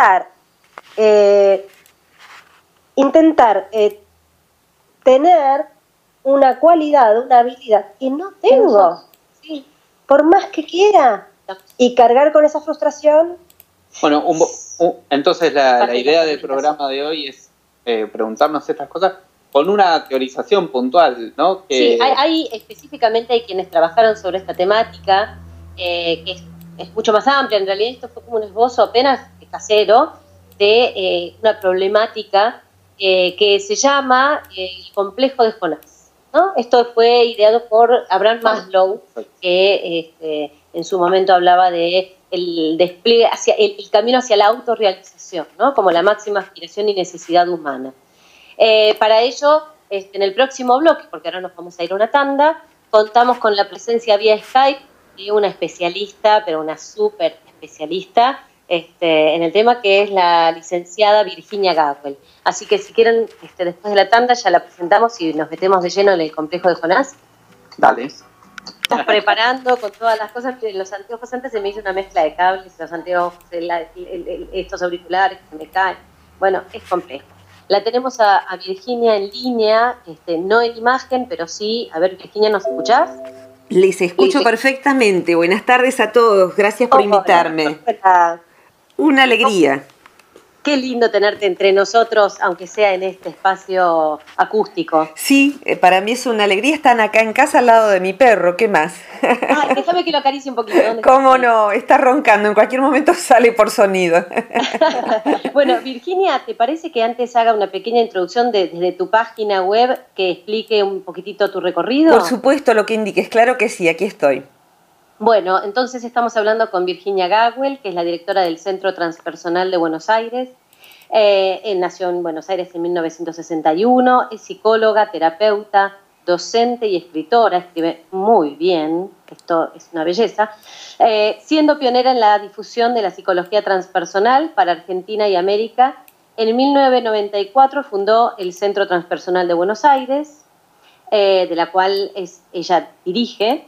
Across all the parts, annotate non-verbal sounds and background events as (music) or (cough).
intentar, eh, intentar eh, tener una cualidad, una habilidad que no tengo, por más que quiera, y cargar con esa frustración. Bueno, entonces la, idea del programa de hoy es eh, preguntarnos estas cosas con una teorización puntual, ¿no? Sí, hay, específicamente hay quienes trabajaron sobre esta temática, eh, que es, mucho más amplia, en realidad esto fue como un esbozo. Apenas casero de eh, una problemática eh, que se llama el complejo de Jonás. ¿no? Esto fue ideado por Abraham Maslow, que este, en su momento hablaba de el despliegue hacia el, camino hacia la autorrealización, ¿no? como la máxima aspiración y necesidad humana. Eh, para ello, este, en el próximo bloque, porque ahora nos vamos a ir a una tanda, contamos con la presencia vía Skype de una especialista, pero una súper especialista, este, en el tema que es la licenciada Virginia Gawel. Así que si quieren, este, después de la tanda ya la presentamos y nos metemos de lleno en el complejo de Jonás. Dale. Estás preparando con todas las cosas. Los anteojos antes se me hizo una mezcla de cables, los anteojos, estos auriculares que me caen. Bueno, es complejo. La tenemos a, Virginia en línea, este, no en imagen, pero sí. A ver, Virginia, ¿nos escuchás? Les escucho perfectamente. Buenas tardes a todos. Gracias por invitarme. Una alegría. Qué lindo tenerte entre nosotros, aunque sea en este espacio acústico. Sí, eh, para mí es una alegría. Están acá en casa al lado de mi perro. ¿Qué más? Ay, déjame que lo acaricie un poquito. (laughs) ¿Cómo no? Está roncando. En cualquier momento sale por sonido. (laughs) bueno, Virginia, ¿te parece que antes haga una pequeña introducción desde tu página web que explique un poquitito tu recorrido? Por supuesto, lo que indiques. Claro que sí, aquí estoy. Bueno, entonces estamos hablando con Virginia Gagwell, que es la directora del Centro Transpersonal de Buenos Aires. Eh, nació en Buenos Aires en 1961, es psicóloga, terapeuta, docente y escritora, escribe muy bien, esto es una belleza, eh, siendo pionera en la difusión de la psicología transpersonal para Argentina y América. En 1994 fundó el Centro Transpersonal de Buenos Aires, eh, de la cual ella dirige,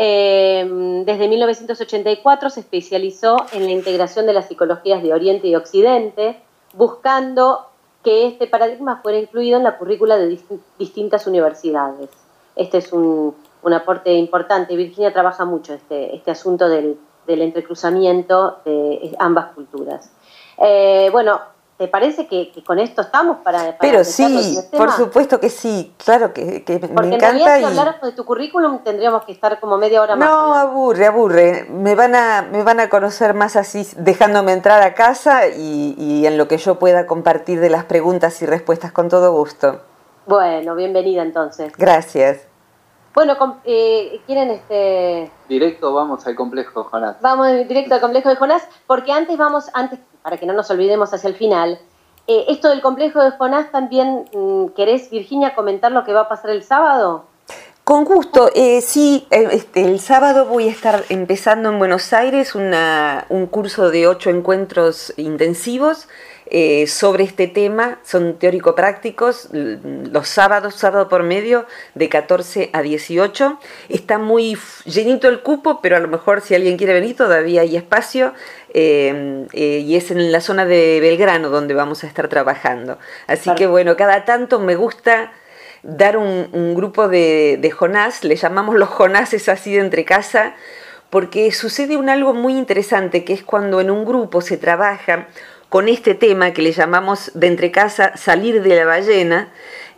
Em, desde 1984 se especializó en la integración de las psicologías de Oriente y Occidente, buscando que este paradigma fuera incluido en la currícula de distintas universidades. Este es un, aporte importante. Virginia trabaja mucho este, este asunto del, entrecruzamiento de ambas culturas. Eh, bueno, ¿Te parece que, con esto estamos para, Pero sí, por supuesto que sí, claro que, que Porque me encanta. Porque si habláramos de tu currículum tendríamos que estar como media hora más. No, aburre, aburre. Me van, a, me van a conocer más así, dejándome entrar a casa y, en lo que yo pueda compartir de las preguntas y respuestas con todo gusto. Bueno, bienvenida entonces. Gracias. Bueno, eh, ¿quieren este...? Directo vamos al complejo de Jonás. Vamos directo al complejo de Jonás, porque antes vamos, antes para que no nos olvidemos hacia el final, eh, esto del complejo de Jonás también, mm, ¿querés, Virginia, comentar lo que va a pasar el sábado? Con gusto, eh, sí, este, el sábado voy a estar empezando en Buenos Aires un curso de ocho encuentros intensivos eh, sobre este tema, son teórico-prácticos, los sábados, sábado por medio, de 14 a 18. Está muy llenito el cupo, pero a lo mejor si alguien quiere venir todavía hay espacio. Eh, eh, y es en la zona de Belgrano donde vamos a estar trabajando. Así que bueno, cada tanto me gusta dar un, grupo de, de, Jonás, le llamamos los Jonases así de entre casa, porque sucede un algo muy interesante, que es cuando en un grupo se trabaja con este tema que le llamamos de entre casa salir de la ballena,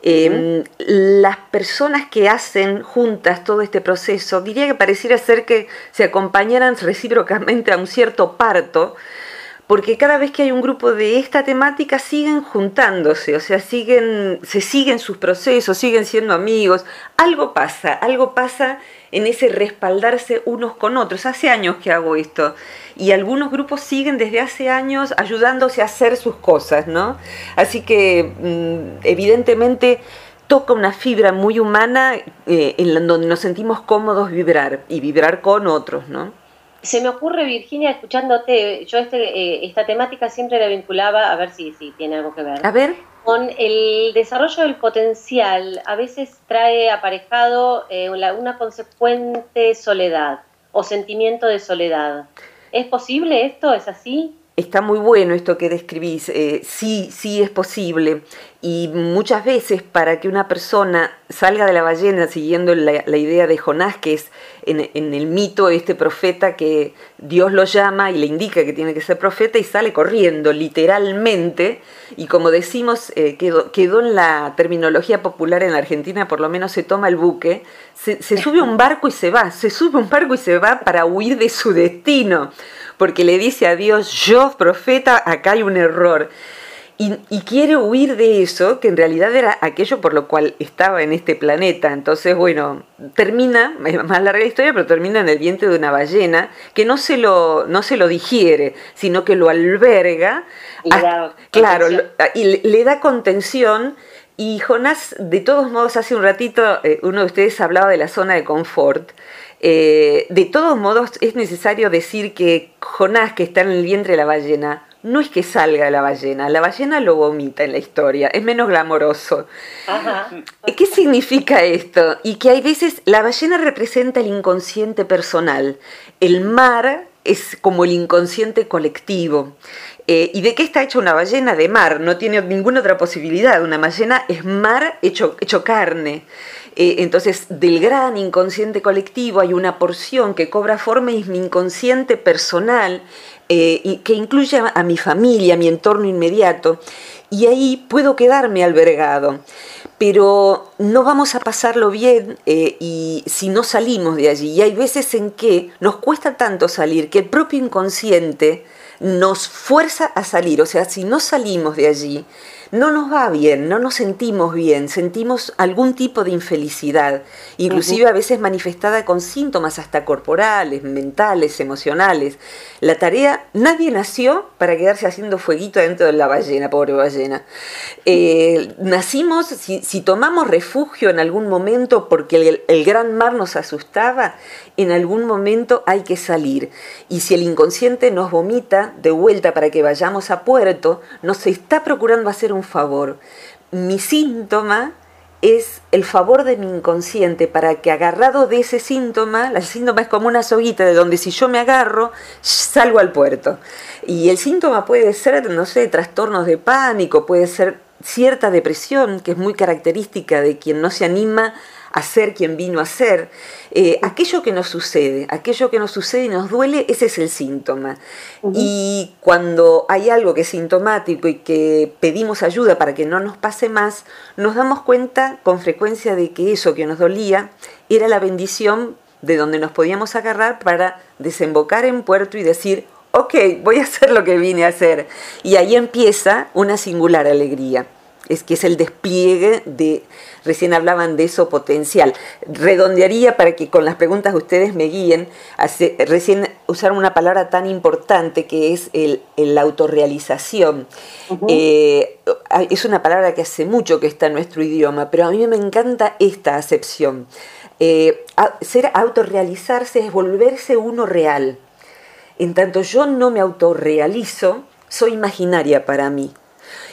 em, las personas que hacen juntas todo este proceso, diría que pareciera ser que se acompañaran recíprocamente a un cierto parto, porque cada vez que hay un grupo de esta temática siguen juntándose, o sea, siguen, se siguen sus procesos, siguen siendo amigos, algo pasa, algo pasa en ese respaldarse unos con otros. Hace años que hago esto y algunos grupos siguen desde hace años ayudándose a hacer sus cosas, ¿no? Así que mm, evidentemente toca una fibra muy humana eh, en donde nos sentimos cómodos vibrar y vibrar con otros, ¿no? Se me ocurre, Virginia, escuchándote, yo este, eh, esta temática siempre la vinculaba, a ver si, si tiene algo que ver. A ver. Con el desarrollo del potencial, a veces trae aparejado eh, una, consecuente soledad o sentimiento de soledad. ¿Es posible esto? ¿Es así? Está muy bueno esto que describís, eh, sí, sí es posible. Y muchas veces para que una persona salga de la ballena siguiendo la, idea de Jonás, que es en, el mito este profeta que Dios lo llama y le indica que tiene que ser profeta y sale corriendo literalmente. Y como decimos, eh, quedó, quedó, en la terminología popular en la Argentina, por lo menos se toma el buque, se, se sube un barco y se va, se sube un barco y se va para huir de su destino porque le dice a Dios, yo profeta, acá hay un error. Y, quiere huir de eso, que en realidad era aquello por lo cual estaba en este planeta. Entonces, bueno, termina, es más larga la historia, pero termina en el vientre de una ballena que no se lo, no se lo digiere, sino que lo alberga. claro, y le, da contención. Y Jonás, de todos modos, hace un ratito eh, uno de ustedes hablaba de la zona de confort. Eh, de todos modos, es necesario decir que Jonás, que está en el vientre de la ballena, no es que salga la ballena, la ballena lo vomita en la historia, es menos glamoroso. ¿Qué significa esto? Y que hay veces la ballena representa el inconsciente personal, el mar es como el inconsciente colectivo. Eh, ¿Y de qué está hecha una ballena? De mar, no tiene ninguna otra posibilidad. Una ballena es mar hecho, hecho carne. Eh, entonces, del gran inconsciente colectivo hay una porción que cobra forma y mi inconsciente personal, eh, y que incluye a, mi familia, a mi entorno inmediato, y ahí puedo quedarme albergado. Pero no vamos a pasarlo bien eh, y si no salimos de allí. Y hay veces en que nos cuesta tanto salir que el propio inconsciente nos fuerza a salir. O sea, si no salimos de allí, no nos va bien, no nos sentimos bien, sentimos algún tipo de infelicidad, inclusive a veces manifestada con síntomas hasta corporales, mentales, emocionales. La tarea, nadie nació para quedarse haciendo fueguito dentro de la ballena, pobre ballena. Eh, nacimos, si, tomamos refugio en algún momento porque el gran mar nos asustaba, en algún momento hay que salir. Y si el inconsciente nos vomita de vuelta para que vayamos a puerto, nos está procurando hacer un favor. Mi síntoma es el favor de mi inconsciente para que agarrado de ese síntoma, el síntoma es como una soguita de donde si yo me agarro, salgo al puerto. Y el síntoma puede ser, no sé, trastornos de pánico, puede ser cierta depresión, que es muy característica de quien no se anima a ser quien vino a ser. Eh, aquello que nos sucede, aquello que nos sucede y nos duele, ese es el síntoma. Y cuando hay algo que es sintomático y que pedimos ayuda para que no nos pase más, nos damos cuenta con frecuencia de que eso que nos dolía era la bendición de donde nos podíamos agarrar para desembocar en puerto y decir, ok, voy a hacer lo que vine a hacer. Y ahí empieza una singular alegría es que es el despliegue de, recién hablaban de eso potencial. Redondearía para que con las preguntas ustedes me guíen, recién usaron una palabra tan importante que es el, la autorrealización. Eh, es una palabra que hace mucho que está en nuestro idioma, pero a mí me encanta esta acepción. Eh, ser autorrealizarse es volverse uno real. En tanto yo no me autorrealizo, soy imaginaria para mí.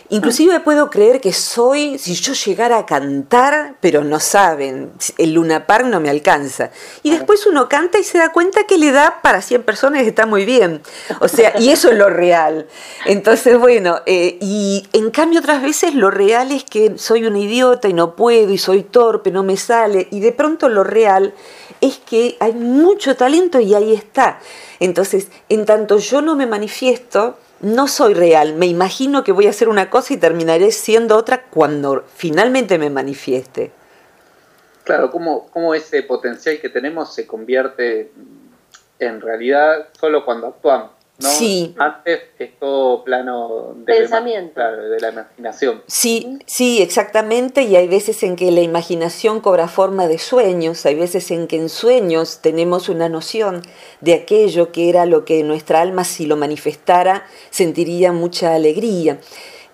Inclusive puedo creer que soy, si yo llegara a cantar, pero no saben, el Luna Park no me alcanza. Y después uno canta y se da cuenta que le da para 100 personas y está muy bien. O sea, y eso es lo real. Entonces, bueno, eh, y en cambio otras veces lo real es que soy una idiota y no puedo y soy torpe, no me sale. Y de pronto lo real es que hay mucho talento y ahí está. Entonces, en tanto yo no me manifiesto, no soy real, me imagino que voy a hacer una cosa y terminaré siendo otra cuando finalmente me manifieste. Claro, cómo, cómo ese potencial que tenemos se convierte en realidad solo cuando actuamos. Sí. Antes es todo plano de pensamiento, de la imaginación. Sí, sí, exactamente. Y hay veces en que la imaginación cobra forma de sueños, hay veces en que en sueños tenemos una noción de aquello que era lo que nuestra alma, si lo manifestara, sentiría mucha alegría.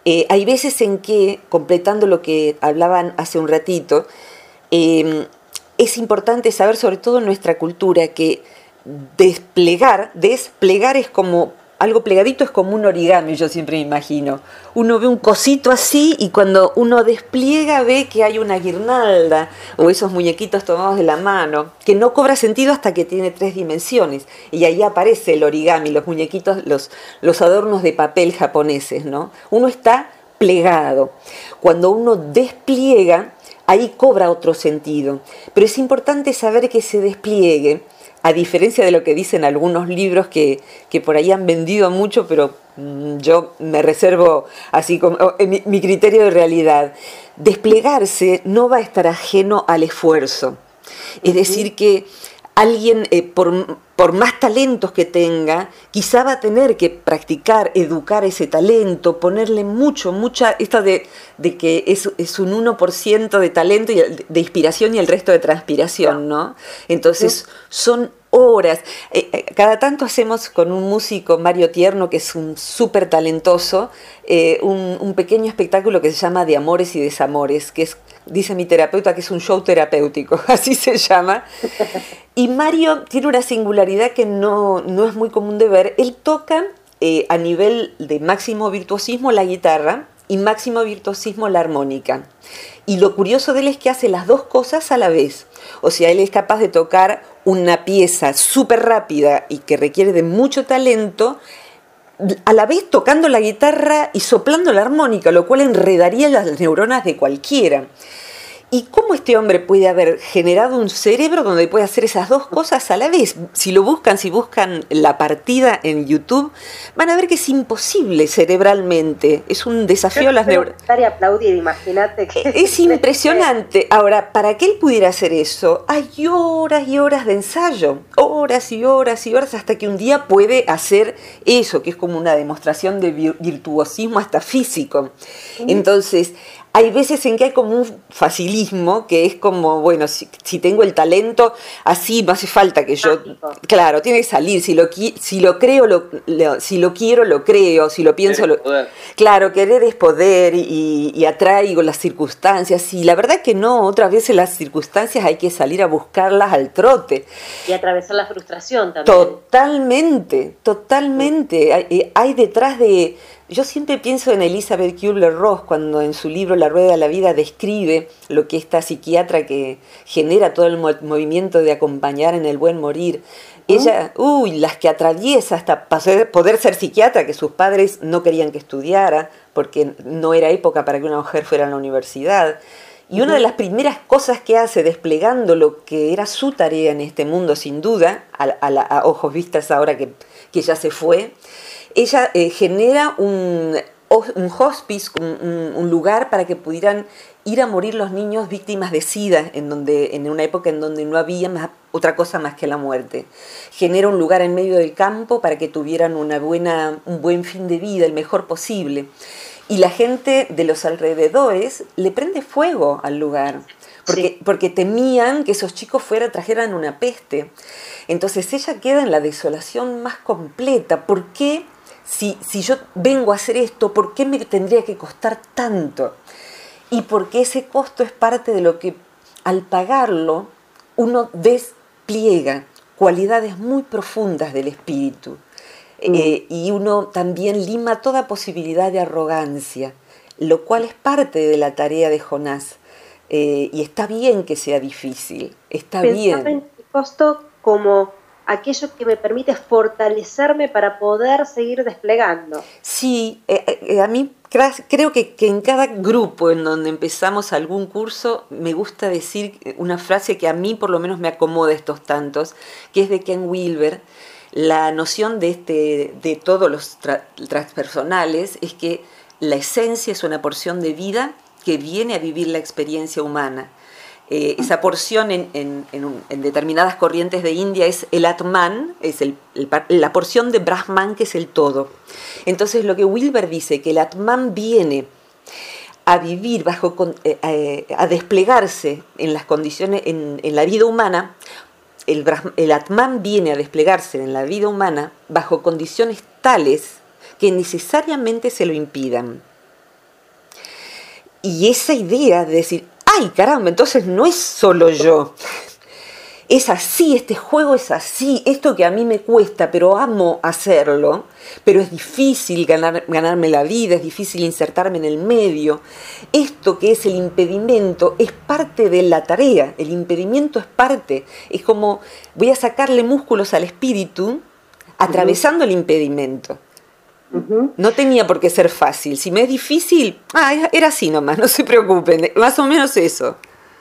Eh, hay veces en que, completando lo que hablaban hace un ratito, em, es importante saber, sobre todo en nuestra cultura, que desplegar, desplegar es como algo plegadito es como un origami, yo siempre me imagino. Uno ve un cosito así y cuando uno despliega ve que hay una guirnalda o esos muñequitos tomados de la mano, que no cobra sentido hasta que tiene tres dimensiones. Y ahí aparece el origami, los muñequitos, los, los adornos de papel japoneses, ¿no? Uno está plegado. Cuando uno despliega, ahí cobra otro sentido. Pero es importante saber que ese despliegue a diferencia de lo que dicen algunos libros que, por ahí han vendido mucho, pero mm, yo me reservo así como mi, mi criterio de realidad, desplegarse no va a estar ajeno al esfuerzo. Es decir, que alguien, eh, por, por, más talentos que tenga, quizá va a tener que practicar, educar ese talento, ponerle mucho, mucha, esta de, de que es, es, un 1% de talento y de inspiración y el resto de transpiración, ¿no? Entonces, son horas. Eh, eh, cada tanto hacemos con un músico, Mario Tierno, que es un súper talentoso, un, un pequeño espectáculo que se llama De Amores y Desamores, que es dice mi terapeuta que es un show terapéutico, (laughs) así se llama. Y Mario tiene una singularidad que no, no es muy común de ver. Él toca eh, a nivel de máximo virtuosismo la guitarra y máximo virtuosismo la armónica. Y lo curioso de él es que hace las dos cosas a la vez. O sea, él es capaz de tocar una pieza súper rápida y que requiere de mucho talento a la vez tocando la guitarra y soplando la armónica, lo cual enredaría las neuronas de cualquiera. ¿Y cómo este hombre puede haber generado un cerebro donde puede hacer esas dos cosas a la vez? Si lo buscan, si buscan la partida en YouTube, van a ver que es imposible cerebralmente. Es un desafío a las neuronas. aplaudir, imagínate. Es (laughs) impresionante. Ahora, para que él pudiera hacer eso, hay horas y horas de ensayo. Horas y horas y horas hasta que un día puede hacer eso, que es como una demostración de virtuosismo hasta físico. Entonces, hay veces en que hay como un facilismo que es como, bueno, si, tengo el talento, así no hace falta que yo, claro, tiene que salir, si lo, si lo creo, lo, si lo quiero, lo creo, si lo pienso, lo, claro, querer es poder y, y, atraigo las circunstancias, y la verdad que no, otras veces las circunstancias hay que salir a buscarlas al trote. Y atravesar la frustración también. Totalmente, totalmente, hay, hay detrás de yo siempre pienso en Elizabeth Kubler-Ross cuando en su libro La Rueda de la Vida describe lo que esta psiquiatra que genera todo el movimiento de acompañar en el buen morir. Ella, uy, las que atraviesa hasta poder ser psiquiatra, que sus padres no querían que estudiara, porque no era época para que una mujer fuera a la universidad. Y una de las primeras cosas que hace desplegando lo que era su tarea en este mundo, sin duda, a, ojos vistas ahora que, que ya se fue, ella eh, genera un, un hospice, un, lugar para que pudieran ir a morir los niños víctimas de SIDA, en, donde, en una época en donde no había otra cosa más que la muerte. Genera un lugar en medio del campo para que tuvieran una buena, un buen fin de vida, el mejor posible. Y la gente de los alrededores le prende fuego al lugar, porque, porque temían que esos chicos fuera, trajeran una peste. Entonces ella queda en la desolación más completa. ¿Por qué? Si, si yo vengo a hacer esto, ¿por qué me tendría que costar tanto? Y porque ese costo es parte de lo que al pagarlo uno despliega cualidades muy profundas del espíritu. Mm. Eh, y uno también lima toda posibilidad de arrogancia, lo cual es parte de la tarea de Jonás. Eh, y está bien que sea difícil, está bien. En el costo como aquello que me permite fortalecerme para poder seguir desplegando. Sí, eh, eh, a mí creo que, en cada grupo en donde empezamos algún curso me gusta decir una frase que a mí por lo menos me acomoda estos tantos, que es de Ken Wilber. La noción de, este, de todos los transpersonales es que la esencia es una porción de vida que viene a vivir la experiencia humana eh, esa porción en, determinadas corrientes de India es el Atman, es la porción de Brahman que es el todo. Entonces lo que Wilber dice, que el Atman viene a vivir bajo, eh, eh, a desplegarse en las condiciones, en, la vida humana, el, el Atman viene a desplegarse en la vida humana bajo condiciones tales que necesariamente se lo impidan. Y esa idea de decir, ay caramba, entonces no es solo yo. es así, este juego es así, esto que a mí me cuesta, pero amo hacerlo, pero es difícil ganar, ganarme la vida, es difícil insertarme en el medio. Esto que es el impedimento es parte de la tarea, el impedimento es parte, es como voy a sacarle músculos al espíritu atravesando el impedimento. No tenía por qué ser fácil. Si me es difícil, ah, era así nomás, (laughs) no se preocupen, más o menos eso.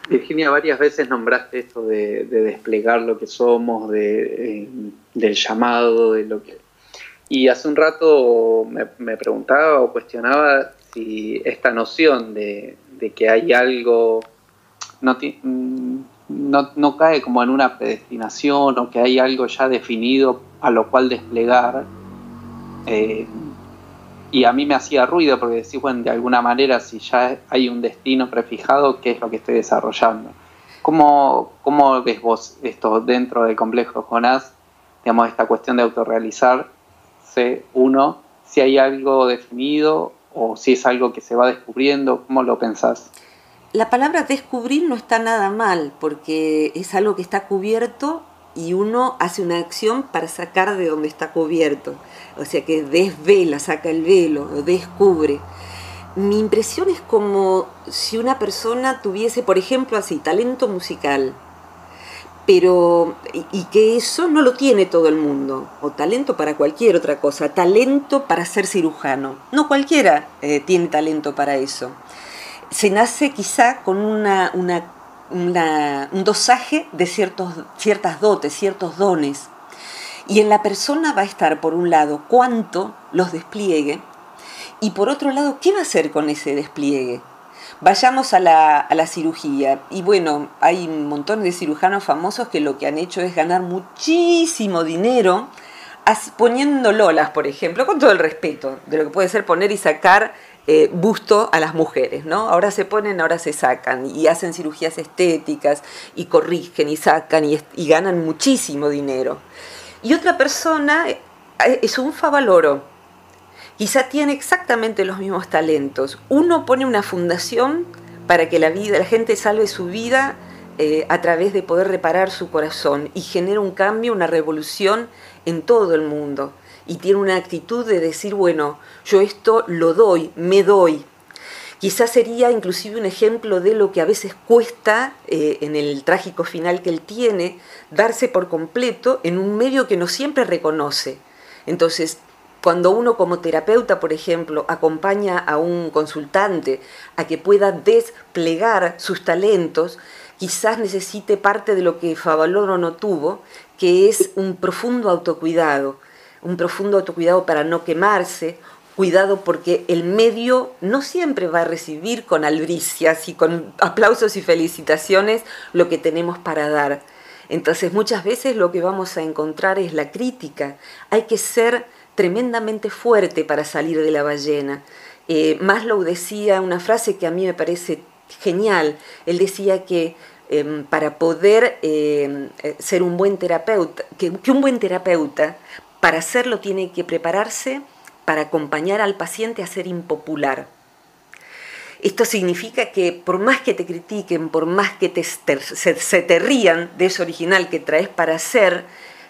Virginia, varias veces nombraste esto de, desplegar lo que somos, de, eh, del llamado, de lo que... Y hace un rato me, preguntaba o cuestionaba si esta noción de, que hay algo no, no, no, cae como en una predestinación o que hay algo ya definido a lo cual desplegar. Eh, y a mí me hacía ruido porque decís, bueno, de alguna manera si ya hay un destino prefijado, ¿qué es lo que estoy desarrollando? ¿Cómo, cómo ves vos esto dentro del complejo Jonás? Digamos, esta cuestión de autorrealizarse uno, si hay algo definido o si es algo que se va descubriendo, ¿cómo lo pensás? La palabra descubrir no está nada mal porque es algo que está cubierto y uno hace una acción para sacar de donde está cubierto. O sea que desvela, saca el velo, descubre. Mi impresión es como si una persona tuviese, por ejemplo, así, talento musical, pero y, que eso no lo tiene todo el mundo, o talento para cualquier otra cosa, talento para ser cirujano. No cualquiera eh, tiene talento para eso. Se nace quizá con una, una un dosaje de ciertos, ciertas dotes, ciertos dones. Y en la persona va a estar, por un lado, cuánto los despliegue y por otro lado, ¿qué va a hacer con ese despliegue? Vayamos a la, a la, cirugía. Y bueno, hay un montón de cirujanos famosos que lo que han hecho es ganar muchísimo dinero poniendo lolas, por ejemplo, con todo el respeto de lo que puede ser poner y sacar eh, busto a las mujeres, ¿no? Ahora se ponen, ahora se sacan y hacen cirugías estéticas y corrigen y sacan y, ganan muchísimo dinero. Y otra persona eh, es un favaloro, quizá tiene exactamente los mismos talentos. Uno pone una fundación para que la vida, la gente salve su vida eh, a través de poder reparar su corazón y genera un cambio, una revolución en todo el mundo y tiene una actitud de decir, bueno, yo esto lo doy, me doy. Quizás sería inclusive un ejemplo de lo que a veces cuesta eh, en el trágico final que él tiene, darse por completo en un medio que no siempre reconoce. Entonces, cuando uno como terapeuta, por ejemplo, acompaña a un consultante a que pueda desplegar sus talentos, quizás necesite parte de lo que Favaloro no tuvo, que es un profundo autocuidado un profundo autocuidado para no quemarse, cuidado porque el medio no siempre va a recibir con albricias y con aplausos y felicitaciones lo que tenemos para dar. Entonces muchas veces lo que vamos a encontrar es la crítica. Hay que ser tremendamente fuerte para salir de la ballena. Eh, Maslow decía una frase que a mí me parece genial. Él decía que em, para poder eh, ser un buen terapeuta, que, un buen terapeuta para hacerlo tiene que prepararse para acompañar al paciente a ser impopular. Esto significa que por más que te critiquen, por más que te, se, te rían de eso original que traes para hacer,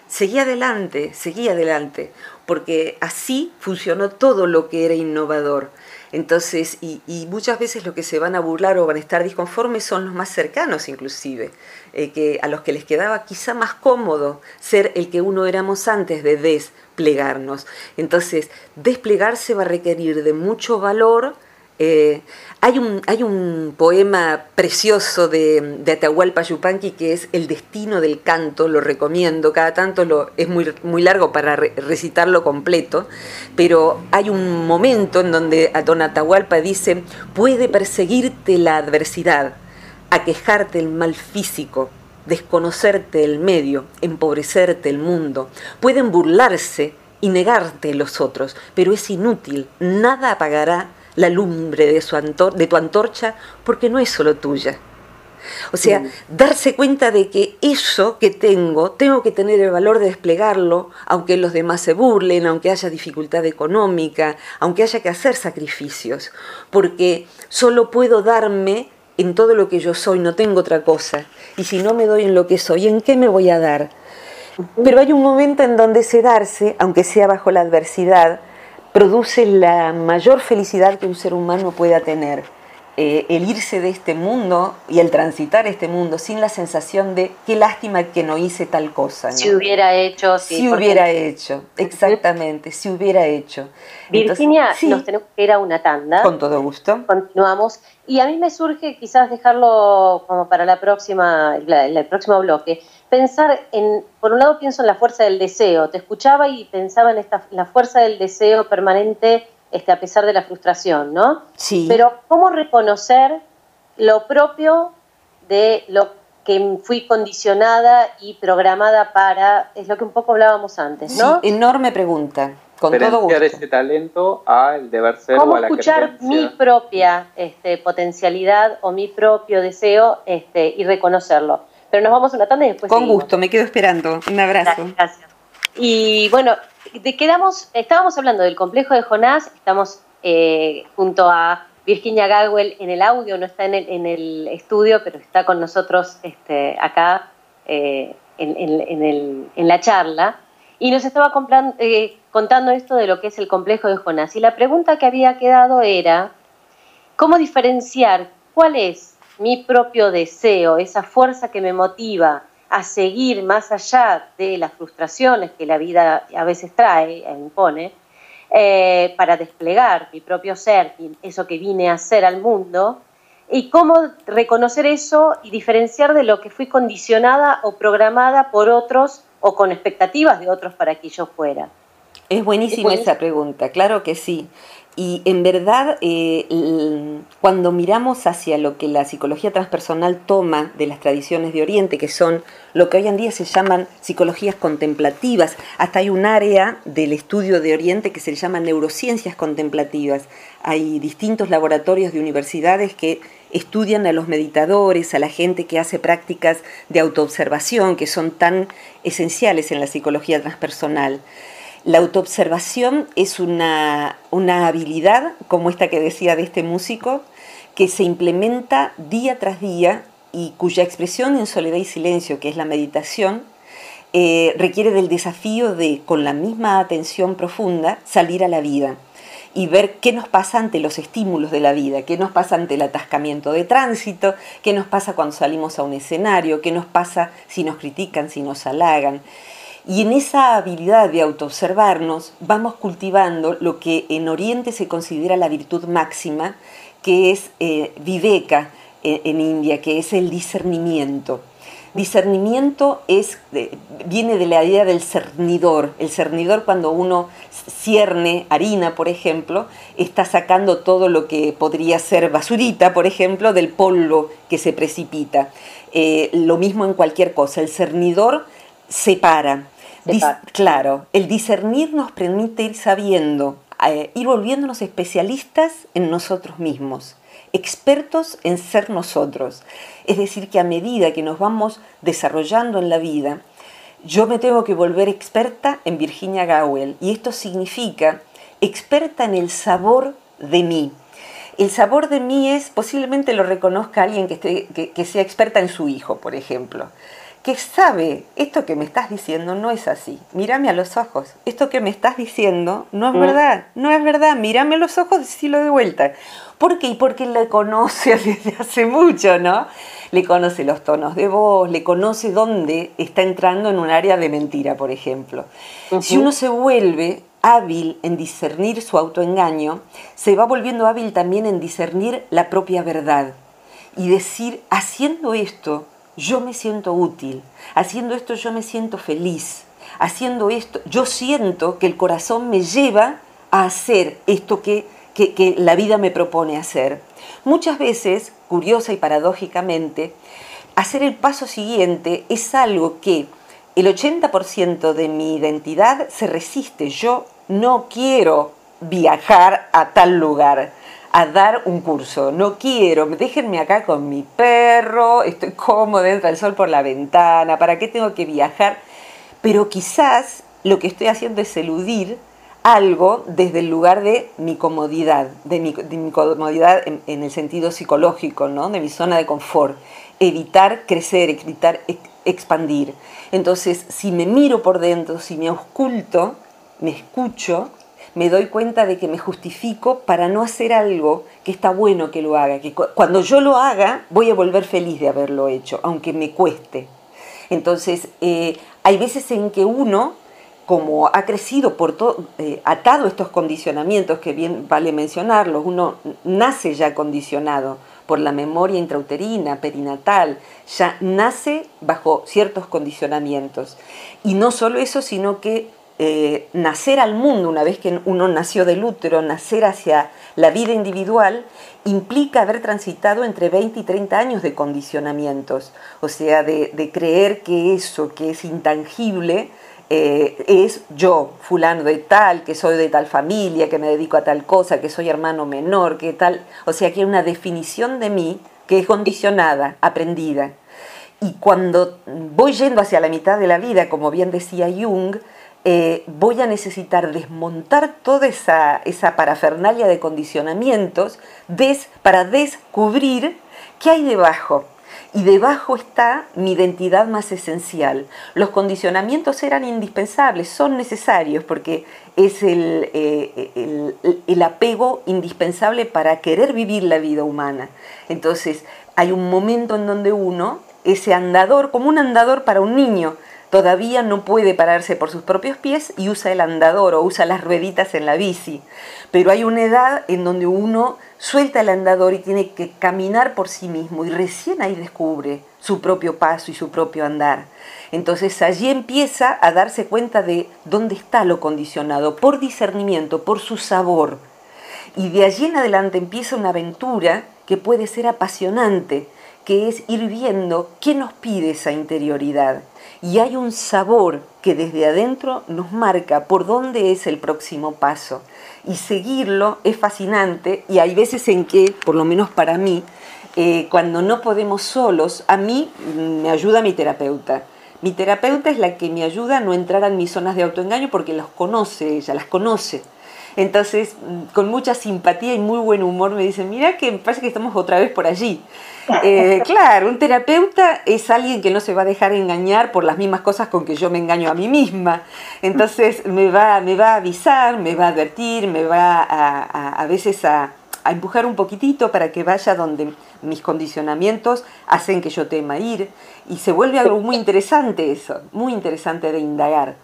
seguí adelante, seguí adelante, porque así funcionó todo lo que era innovador. Entonces, y, muchas veces los que se van a burlar o van a estar disconformes son los más cercanos inclusive, eh, que a los que les quedaba quizá más cómodo ser el que uno éramos antes de desplegarnos. Entonces, desplegarse va a requerir de mucho valor, eh, hay, un, hay un poema precioso de, Atahualpa Yupanqui que es El destino del canto, lo recomiendo, cada tanto lo, es muy, muy largo para recitarlo completo, pero hay un momento en donde a don Atahualpa dice, puede perseguirte la adversidad, aquejarte el mal físico, desconocerte el medio, empobrecerte el mundo, pueden burlarse y negarte los otros, pero es inútil, nada apagará la lumbre de, su de tu antorcha porque no es solo tuya. O sea, darse cuenta de que eso que tengo, tengo que tener el valor de desplegarlo, aunque los demás se burlen, aunque haya dificultad económica, aunque haya que hacer sacrificios, porque solo puedo darme en todo lo que yo soy, no tengo otra cosa. Y si no me doy en lo que soy, ¿en qué me voy a dar? Pero hay un momento en donde ese darse, aunque sea bajo la adversidad, produce la mayor felicidad que un ser humano pueda tener. Eh, el irse de este mundo y el transitar este mundo sin la sensación de qué lástima que no hice tal cosa. Si hubiera hecho, Si hubiera hecho, exactamente, si hubiera hecho. Virginia, nos tenemos que ir a una tanda. Con todo gusto. Continuamos. Y a mí me surge quizás dejarlo como para la próxima, el próximo bloque, pensar en, por un lado pienso en la fuerza del deseo, te escuchaba y pensaba en esta, la fuerza del deseo permanente este, a pesar de la frustración, ¿no? Sí. Pero ¿cómo reconocer lo propio de lo que fui condicionada y programada para, es lo que un poco hablábamos antes, ¿no? Sí, enorme pregunta. Con todo gusto. ese talento al deber ser ¿Cómo o a la escuchar mi propia este, potencialidad o mi propio deseo este, y reconocerlo? Pero nos vamos una tanda y después Con gusto, me quedo esperando. Un abrazo. gracias. Y bueno, quedamos, estábamos hablando del complejo de Jonás, estamos eh, junto a Virginia Gagwell en el audio, no está en el, en el estudio, pero está con nosotros este, acá eh, en, la charla. Y nos estaba eh, contando esto de lo que es el complejo de Jonás. Y la pregunta que había quedado era, ¿cómo diferenciar cuál es mi propio deseo, esa fuerza que me motiva a seguir más allá de las frustraciones que la vida a veces trae e impone, eh, para desplegar mi propio ser, eso que vine a hacer al mundo, y cómo reconocer eso y diferenciar de lo que fui condicionada o programada por otros o con expectativas de otros para que yo fuera. Es buenísima esa pregunta, claro que sí. Y en verdad, eh, cuando miramos hacia lo que la psicología transpersonal toma de las tradiciones de Oriente, que son lo que hoy en día se llaman psicologías contemplativas, hasta hay un área del estudio de Oriente que se llama neurociencias contemplativas. Hay distintos laboratorios de universidades que estudian a los meditadores, a la gente que hace prácticas de autoobservación, que son tan esenciales en la psicología transpersonal. La autoobservación es una, habilidad, como esta que decía de este músico, que se implementa día tras día y cuya expresión en soledad y silencio, que es la meditación, eh, requiere del desafío de, con la misma atención profunda, salir a la vida y ver qué nos pasa ante los estímulos de la vida, qué nos pasa ante el atascamiento de tránsito, qué nos pasa cuando salimos a un escenario, qué nos pasa si nos critican, si nos halagan. Y en esa habilidad de autoobservarnos vamos cultivando lo que en Oriente se considera la virtud máxima, que es eh, viveka eh, en, India, que es el discernimiento. Discernimiento es, viene de la idea del cernidor. El cernidor cuando uno cierne harina, por ejemplo, está sacando todo lo que podría ser basurita, por ejemplo, del polvo que se precipita. Eh, lo mismo en cualquier cosa. El cernidor separa claro, el discernir nos permite ir sabiendo, eh, ir volviéndonos especialistas en nosotros mismos, expertos en ser nosotros. Es decir, que a medida que nos vamos desarrollando en la vida, yo me tengo que volver experta en Virginia Gowell y esto significa experta en el sabor de mí. El sabor de mí es, posiblemente lo reconozca alguien que, que sea experta en su hijo, por ejemplo que sabe, esto que me estás diciendo no es así, mírame a los ojos, esto que me estás diciendo no es mm. verdad, no es verdad, mírame a los ojos y decirlo de vuelta. ¿Por qué? Porque le conoce (laughs) desde hace mucho, ¿no? Le conoce los tonos de voz, le conoce dónde está entrando en un área de mentira, por ejemplo. Si uno se vuelve hábil en discernir su autoengaño, se va volviendo hábil también en discernir la propia verdad y decir, haciendo esto, yo me siento útil, haciendo esto yo me siento feliz, haciendo esto yo siento que el corazón me lleva a hacer esto que, que, la vida me propone hacer. Muchas veces, curiosa y paradójicamente, hacer el paso siguiente es algo que el 80% de mi identidad se resiste. Yo no quiero viajar a tal lugar a dar un curso. No quiero, déjenme acá con mi perro, estoy cómodo, entra el sol por la ventana, ¿para qué tengo que viajar? Pero quizás lo que estoy haciendo es eludir algo desde el lugar de mi comodidad, de mi, comodidad en, el sentido psicológico, ¿no? de mi zona de confort. Evitar crecer, evitar expandir. Entonces, si me miro por dentro, si me oculto, me escucho, me doy cuenta de que me justifico para no hacer algo que está bueno que lo haga, que cuando yo lo haga voy a volver feliz de haberlo hecho, aunque me cueste. Entonces, eh, hay veces en que uno, como ha crecido por todo, eh, atado estos condicionamientos, que bien vale mencionarlos, uno nace ya condicionado por la memoria intrauterina, perinatal, ya nace bajo ciertos condicionamientos. Y no solo eso, sino que eh, nacer al mundo, una vez que uno nació del útero, nacer hacia la vida individual, implica haber transitado entre 20 y 30 años de condicionamientos, o sea, de, creer que eso que es intangible eh, es yo, fulano de tal, que soy de tal familia, que me dedico a tal cosa, que soy hermano menor, que tal, o sea, que hay una definición de mí que es condicionada, aprendida. Y cuando voy yendo hacia la mitad de la vida, como bien decía Jung, eh, voy a necesitar desmontar toda esa, esa parafernalia de condicionamientos para descubrir qué hay debajo. Y debajo está mi identidad más esencial. Los condicionamientos eran indispensables, son necesarios porque es el, eh, el apego indispensable para querer vivir la vida humana. Entonces, hay un momento en donde uno, ese andador, como un andador para un niño, todavía no puede pararse por sus propios pies y usa el andador o usa las rueditas en la bici. Pero hay una edad en donde uno suelta el andador y tiene que caminar por sí mismo y recién ahí descubre su propio paso y su propio andar. Entonces allí empieza a darse cuenta de dónde está lo condicionado, por discernimiento, por su sabor. Y de allí en adelante empieza una aventura que puede ser apasionante, que es ir viendo qué nos pide esa interioridad y hay un sabor que desde adentro nos marca por dónde es el próximo paso. Y seguirlo es fascinante y hay veces en que, por lo menos para mí, eh, cuando no podemos solos, a mí me ayuda mi terapeuta. Mi terapeuta es la que me ayuda a no entrar en mis zonas de autoengaño porque los conoce, ella las conoce. Entonces, con mucha simpatía y muy buen humor me dice, mira que me parece que estamos otra vez por allí. (laughs) Eh, claro, un terapeuta es alguien que no se va a dejar engañar por las mismas cosas con que yo me engaño a mí misma. Entonces me va, me va a avisar, me va a advertir, me va a, a, veces a, a, empujar un poquitito para que vaya donde mis condicionamientos hacen que yo tema ir. Y se vuelve algo muy interesante eso, muy interesante de indagar.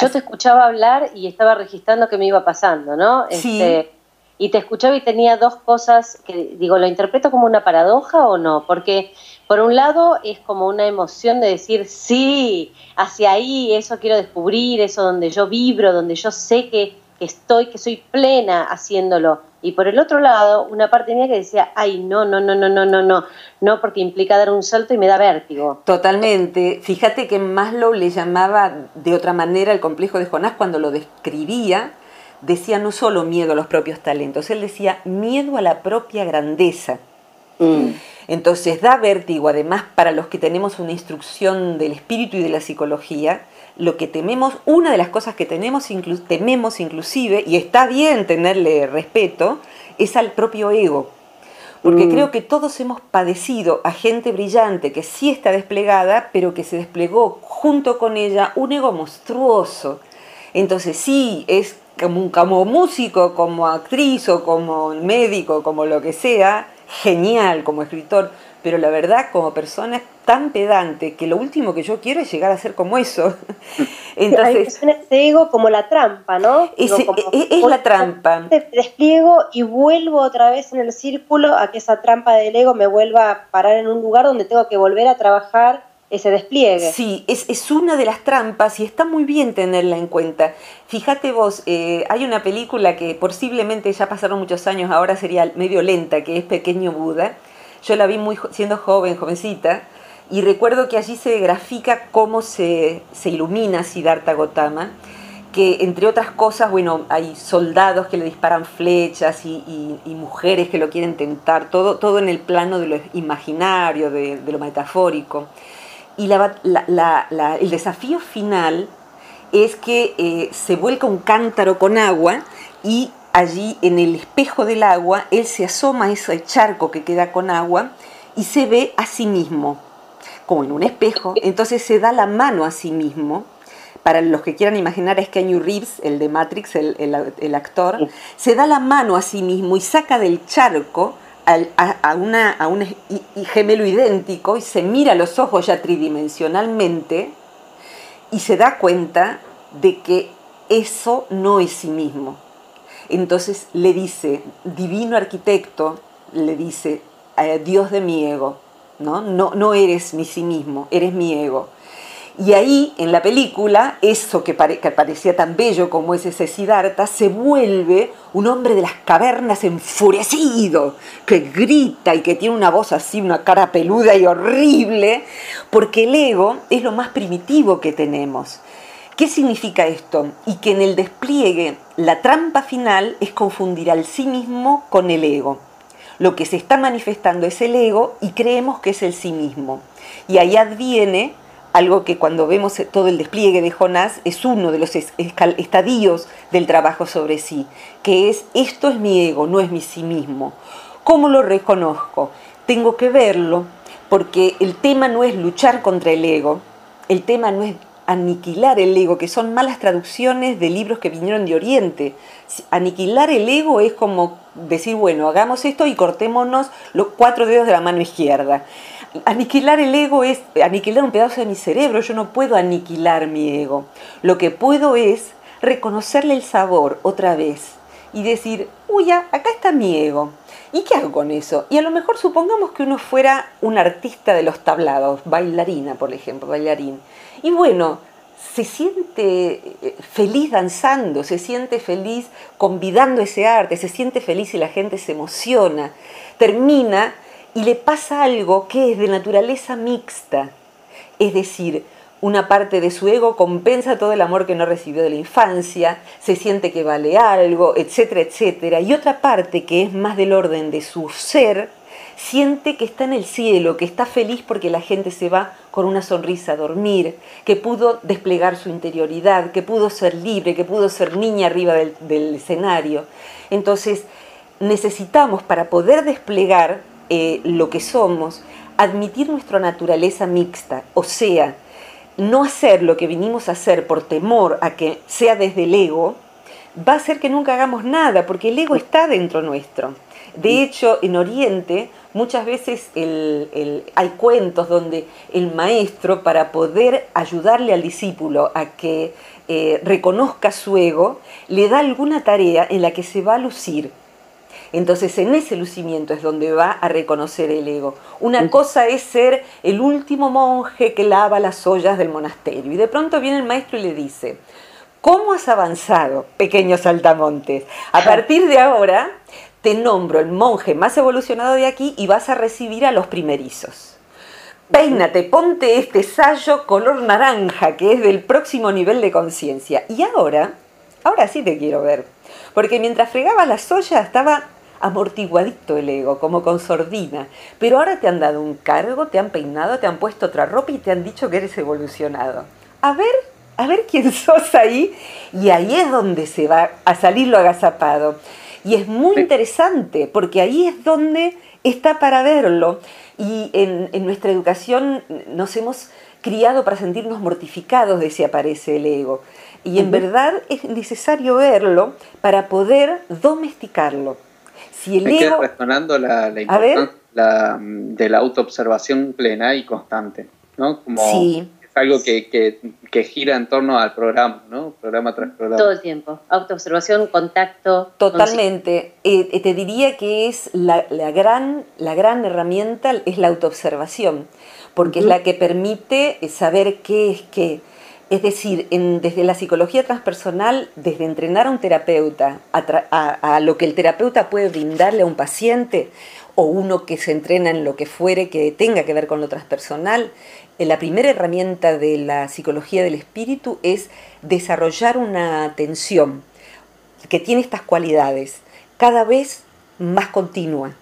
Yo te escuchaba hablar y estaba registrando qué me iba pasando, ¿no? Sí. Este, y te escuchaba y tenía dos cosas que digo, ¿lo interpreto como una paradoja o no? Porque por un lado es como una emoción de decir, sí, hacia ahí, eso quiero descubrir, eso donde yo vibro, donde yo sé que, estoy, que soy plena haciéndolo. Y por el otro lado, una parte mía que decía, ay, no, no, no, no, no, no, no, no, porque implica dar un salto y me da vértigo. Totalmente. Fíjate que Maslow le llamaba de otra manera el complejo de Jonás cuando lo describía, decía no solo miedo a los propios talentos, él decía miedo a la propia grandeza. Mm. Entonces da vértigo, además, para los que tenemos una instrucción del espíritu y de la psicología, lo que tememos, una de las cosas que tenemos, tememos inclusive, y está bien tenerle respeto, es al propio ego. Porque mm. creo que todos hemos padecido a gente brillante que sí está desplegada, pero que se desplegó junto con ella un ego monstruoso. Entonces sí, es como, músico, como actriz o como médico, como lo que sea, genial como escritor, pero la verdad como persona es tan pedante que lo último que yo quiero es llegar a ser como eso. (laughs) Entonces, es ese ego como la trampa, ¿no? Es, es, la trampa. Despliego y vuelvo otra vez en el círculo a que esa trampa del ego me vuelva a parar en un lugar donde tengo que volver a trabajar ese despliegue. Sí, es, es, una de las trampas y está muy bien tenerla en cuenta. Fíjate vos, eh, hay una película que posiblemente ya pasaron muchos años, ahora sería medio lenta, que es Pequeño Buda. Yo la vi muy siendo joven, jovencita, y recuerdo que allí se grafica cómo se, se ilumina Siddhartha Gautama, que entre otras cosas, bueno, hay soldados que le disparan flechas y, mujeres que lo quieren tentar, todo, todo en el plano de lo imaginario, de, de lo metafórico. Y el desafío final es que eh, se vuelca un cántaro con agua y allí en el espejo del agua él se asoma a ese charco que queda con agua y se ve a sí mismo, como en un espejo, entonces se da la mano a sí mismo. Para los que quieran imaginar es Kenny Reeves, el de Matrix, el, actor, se da la mano a sí mismo y saca del charco a, una, a un gemelo idéntico y se mira a los ojos ya tridimensionalmente y se da cuenta de que eso no es sí mismo. Entonces le dice, divino arquitecto, le dice, eh, Dios de mi ego, ¿no? ¿no? No eres mi sí mismo, eres mi ego. Y ahí, en la película, eso que, parecía tan bello como es ese Siddhartha, se vuelve un hombre de las cavernas enfurecido, que grita y que tiene una voz así, una cara peluda y horrible, porque el ego es lo más primitivo que tenemos. ¿Qué significa esto? Y que en el despliegue la trampa final es confundir al sí mismo con el ego. Lo que se está manifestando es el ego y creemos que es el sí mismo. Y ahí adviene algo que cuando vemos todo el despliegue de Jonás es uno de los estadios del trabajo sobre sí, que es esto es mi ego, no es mi sí mismo. ¿Cómo lo reconozco? Tengo que verlo porque el tema no es luchar contra el ego, el tema no es aniquilar el ego, que son malas traducciones de libros que vinieron de Oriente. Aniquilar el ego es como decir, bueno, hagamos esto y cortémonos los cuatro dedos de la mano izquierda. Aniquilar el ego es aniquilar un pedazo de mi cerebro, yo no puedo aniquilar mi ego. Lo que puedo es reconocerle el sabor otra vez y decir, uy, acá está mi ego. ¿Y qué hago con eso? Y a lo mejor supongamos que uno fuera un artista de los tablados, bailarina, por ejemplo, bailarín. Y bueno, se siente eh, feliz danzando, se siente feliz convidando ese arte, se siente feliz y la gente se emociona. Termina y le pasa algo que es de naturaleza mixta, es decir, una parte de su ego compensa todo el amor que no recibió de la infancia, se siente que vale algo, etcétera, etcétera, y otra parte que es más del orden de su ser, siente que está en el cielo, que está feliz porque la gente se va con una sonrisa a dormir, que pudo desplegar su interioridad, que pudo ser libre, que pudo ser niña arriba del, escenario. Entonces, necesitamos para poder desplegar eh, lo que somos, admitir nuestra naturaleza mixta, o sea, no hacer lo que vinimos a hacer por temor a que sea desde el ego, va a hacer que nunca hagamos nada, porque el ego está dentro nuestro. De hecho, en Oriente muchas veces hay cuentos donde el maestro, para poder ayudarle al discípulo a que eh, reconozca su ego, le da alguna tarea en la que se va a lucir. Entonces en ese lucimiento es donde va a reconocer el ego. Una cosa es ser el último monje que lava las ollas del monasterio y de pronto viene el maestro y le dice, ¿cómo has avanzado, pequeños saltamontes? A partir de ahora te nombro el monje más evolucionado de aquí y vas a recibir a los primerizos. Peínate, ponte este sallo color naranja que es del próximo nivel de conciencia. Y ahora, ahora sí te quiero ver. Porque mientras fregaba las ollas estaba amortiguadito el ego, como con sordina. Pero ahora te han dado un cargo, te han peinado, te han puesto otra ropa y te han dicho que eres evolucionado. A ver, a ver quién (laughs) sos ahí. Y ahí es donde se va a salir lo agazapado. Y es muy interesante, porque ahí es donde está para verlo. Y en, en nuestra educación nos hemos criado para sentirnos mortificados de si aparece el ego. Y en verdad es necesario verlo para poder domesticarlo. Si el Me ego... resonando la, la importancia de la autoobservación plena y constante, ¿no? Como es algo que, que, gira en torno al programa, ¿no? Programa tras programa. Todo el tiempo. Autoobservación, contacto. Totalmente. Eh, eh, te diría que es la, la, gran, la gran herramienta, es la autoobservación, porque es la que permite saber qué es qué es decir, desde la psicología transpersonal, desde entrenar a un terapeuta a, lo que el terapeuta puede brindarle a un paciente o uno que se entrena en lo que fuere que tenga que ver con lo transpersonal, eh, la primera herramienta de la psicología del espíritu es desarrollar una atención que tiene estas cualidades, cada vez más continua,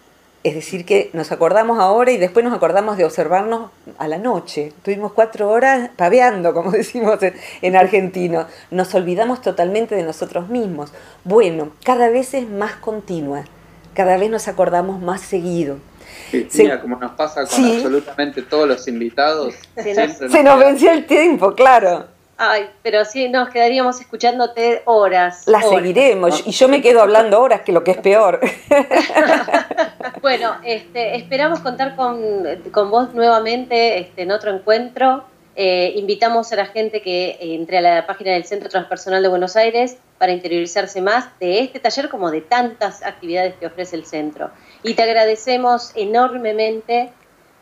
Es decir, que nos acordamos ahora y después nos acordamos de observarnos a la noche. Tuvimos cuatro horas paveando, como (laughs) decimos en, argentino. Nos olvidamos totalmente de nosotros mismos. Bueno, cada vez es más continua, cada vez nos acordamos más seguido. mira, como nos pasa con absolutamente todos los invitados. Se nos venció el tiempo, claro. Ay, pero sí, nos quedaríamos escuchándote horas. La seguiremos y yo me quedo hablando horas, que lo que es peor. (laughs) bueno, este, esperamos contar con, con vos nuevamente este, en otro encuentro. Eh, invitamos a la gente que entre a la página del Centro Transpersonal de Buenos Aires para interiorizarse más de este taller como de tantas actividades que ofrece el centro. Y te agradecemos enormemente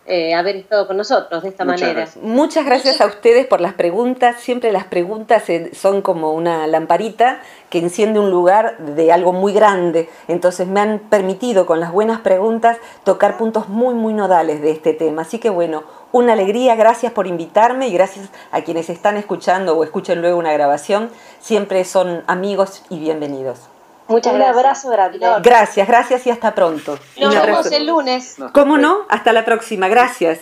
eh, haber estado con nosotros de esta manera. Muchas gracias a ustedes por las preguntas. Siempre las preguntas son como una lamparita que enciende un lugar de algo muy grande. Entonces me han permitido con las buenas preguntas tocar puntos muy, muy nodales de este tema. Así que bueno, una alegría. Gracias por invitarme y gracias a quienes están escuchando o escuchen luego una grabación. Siempre son amigos y bienvenidos. Muchas Un abrazo grande. Gracias, gracias y hasta pronto. Nos vemos el lunes. ¿Cómo no? Hasta la próxima. Gracias.